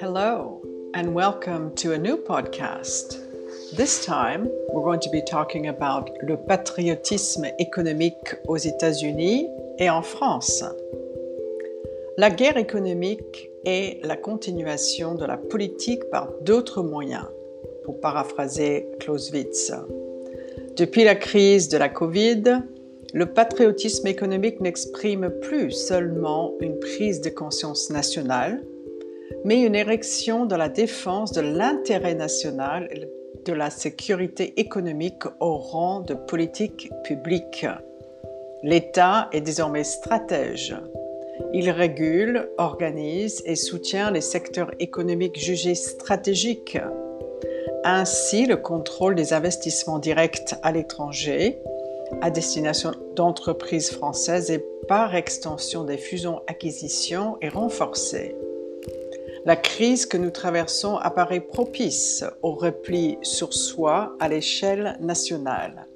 Hello, and welcome to a new podcast. This time, we're going to be talking about le patriotisme économique aux États-Unis et en France. La guerre économique est la continuation de la politique par d'autres moyens, pour paraphraser Clausewitz. Depuis la crise de la Covid, le patriotisme économique n'exprime plus seulement une prise de conscience nationale, mais une érection de la défense de l'intérêt national et de la sécurité économique au rang de politique publique. L'État est désormais stratège. Il régule, organise et soutient les secteurs économiques jugés stratégiques. Ainsi, le contrôle des investissements directs à l'étranger à destination d'entreprises françaises et par extension des fusions-acquisitions est renforcé. La crise que nous traversons apparaît propice au repli sur soi à l'échelle nationale.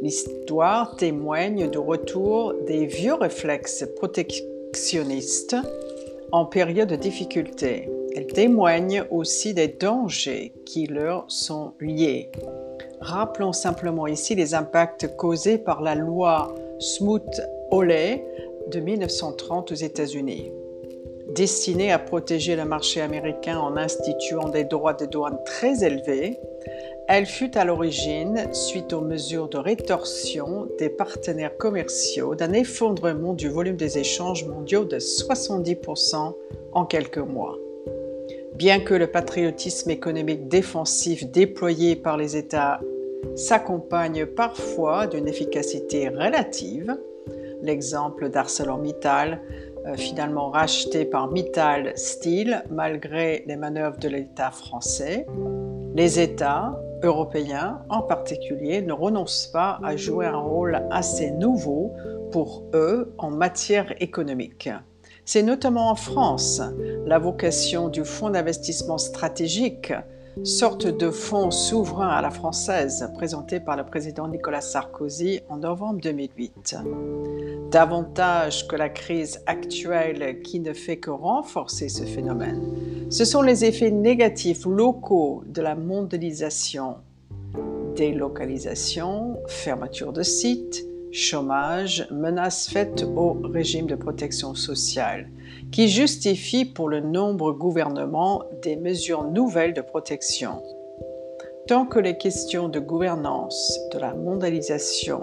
L'histoire témoigne du retour des vieux réflexes protectionnistes en période de difficulté. Elle témoigne aussi des dangers qui leur sont liés. Rappelons simplement ici les impacts causés par la loi Smoot-Hawley de 1930 aux États-Unis destinée à protéger le marché américain en instituant des droits de douane très élevés, elle fut à l'origine, suite aux mesures de rétorsion des partenaires commerciaux, d'un effondrement du volume des échanges mondiaux de 70% en quelques mois. Bien que le patriotisme économique défensif déployé par les États s'accompagne parfois d'une efficacité relative, l'exemple d'ArcelorMittal euh, finalement racheté par Mittal Steel malgré les manœuvres de l'État français, les États européens en particulier ne renoncent pas à jouer un rôle assez nouveau pour eux en matière économique. C'est notamment en France la vocation du Fonds d'investissement stratégique sorte de fonds souverain à la française présenté par le président Nicolas Sarkozy en novembre 2008. Davantage que la crise actuelle qui ne fait que renforcer ce phénomène, ce sont les effets négatifs locaux de la mondialisation, délocalisation, fermeture de sites, chômage, menaces faites au régime de protection sociale, qui justifient pour le nombre gouvernement des mesures nouvelles de protection. Tant que les questions de gouvernance, de la mondialisation,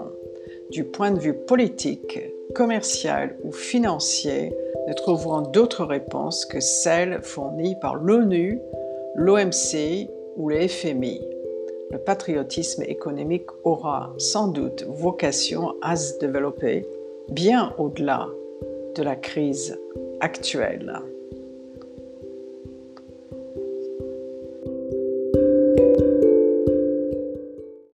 du point de vue politique, commercial ou financier ne trouveront d'autres réponses que celles fournies par l'ONU, l'OMC ou le FMI le patriotisme économique aura sans doute vocation à se développer bien au-delà de la crise actuelle.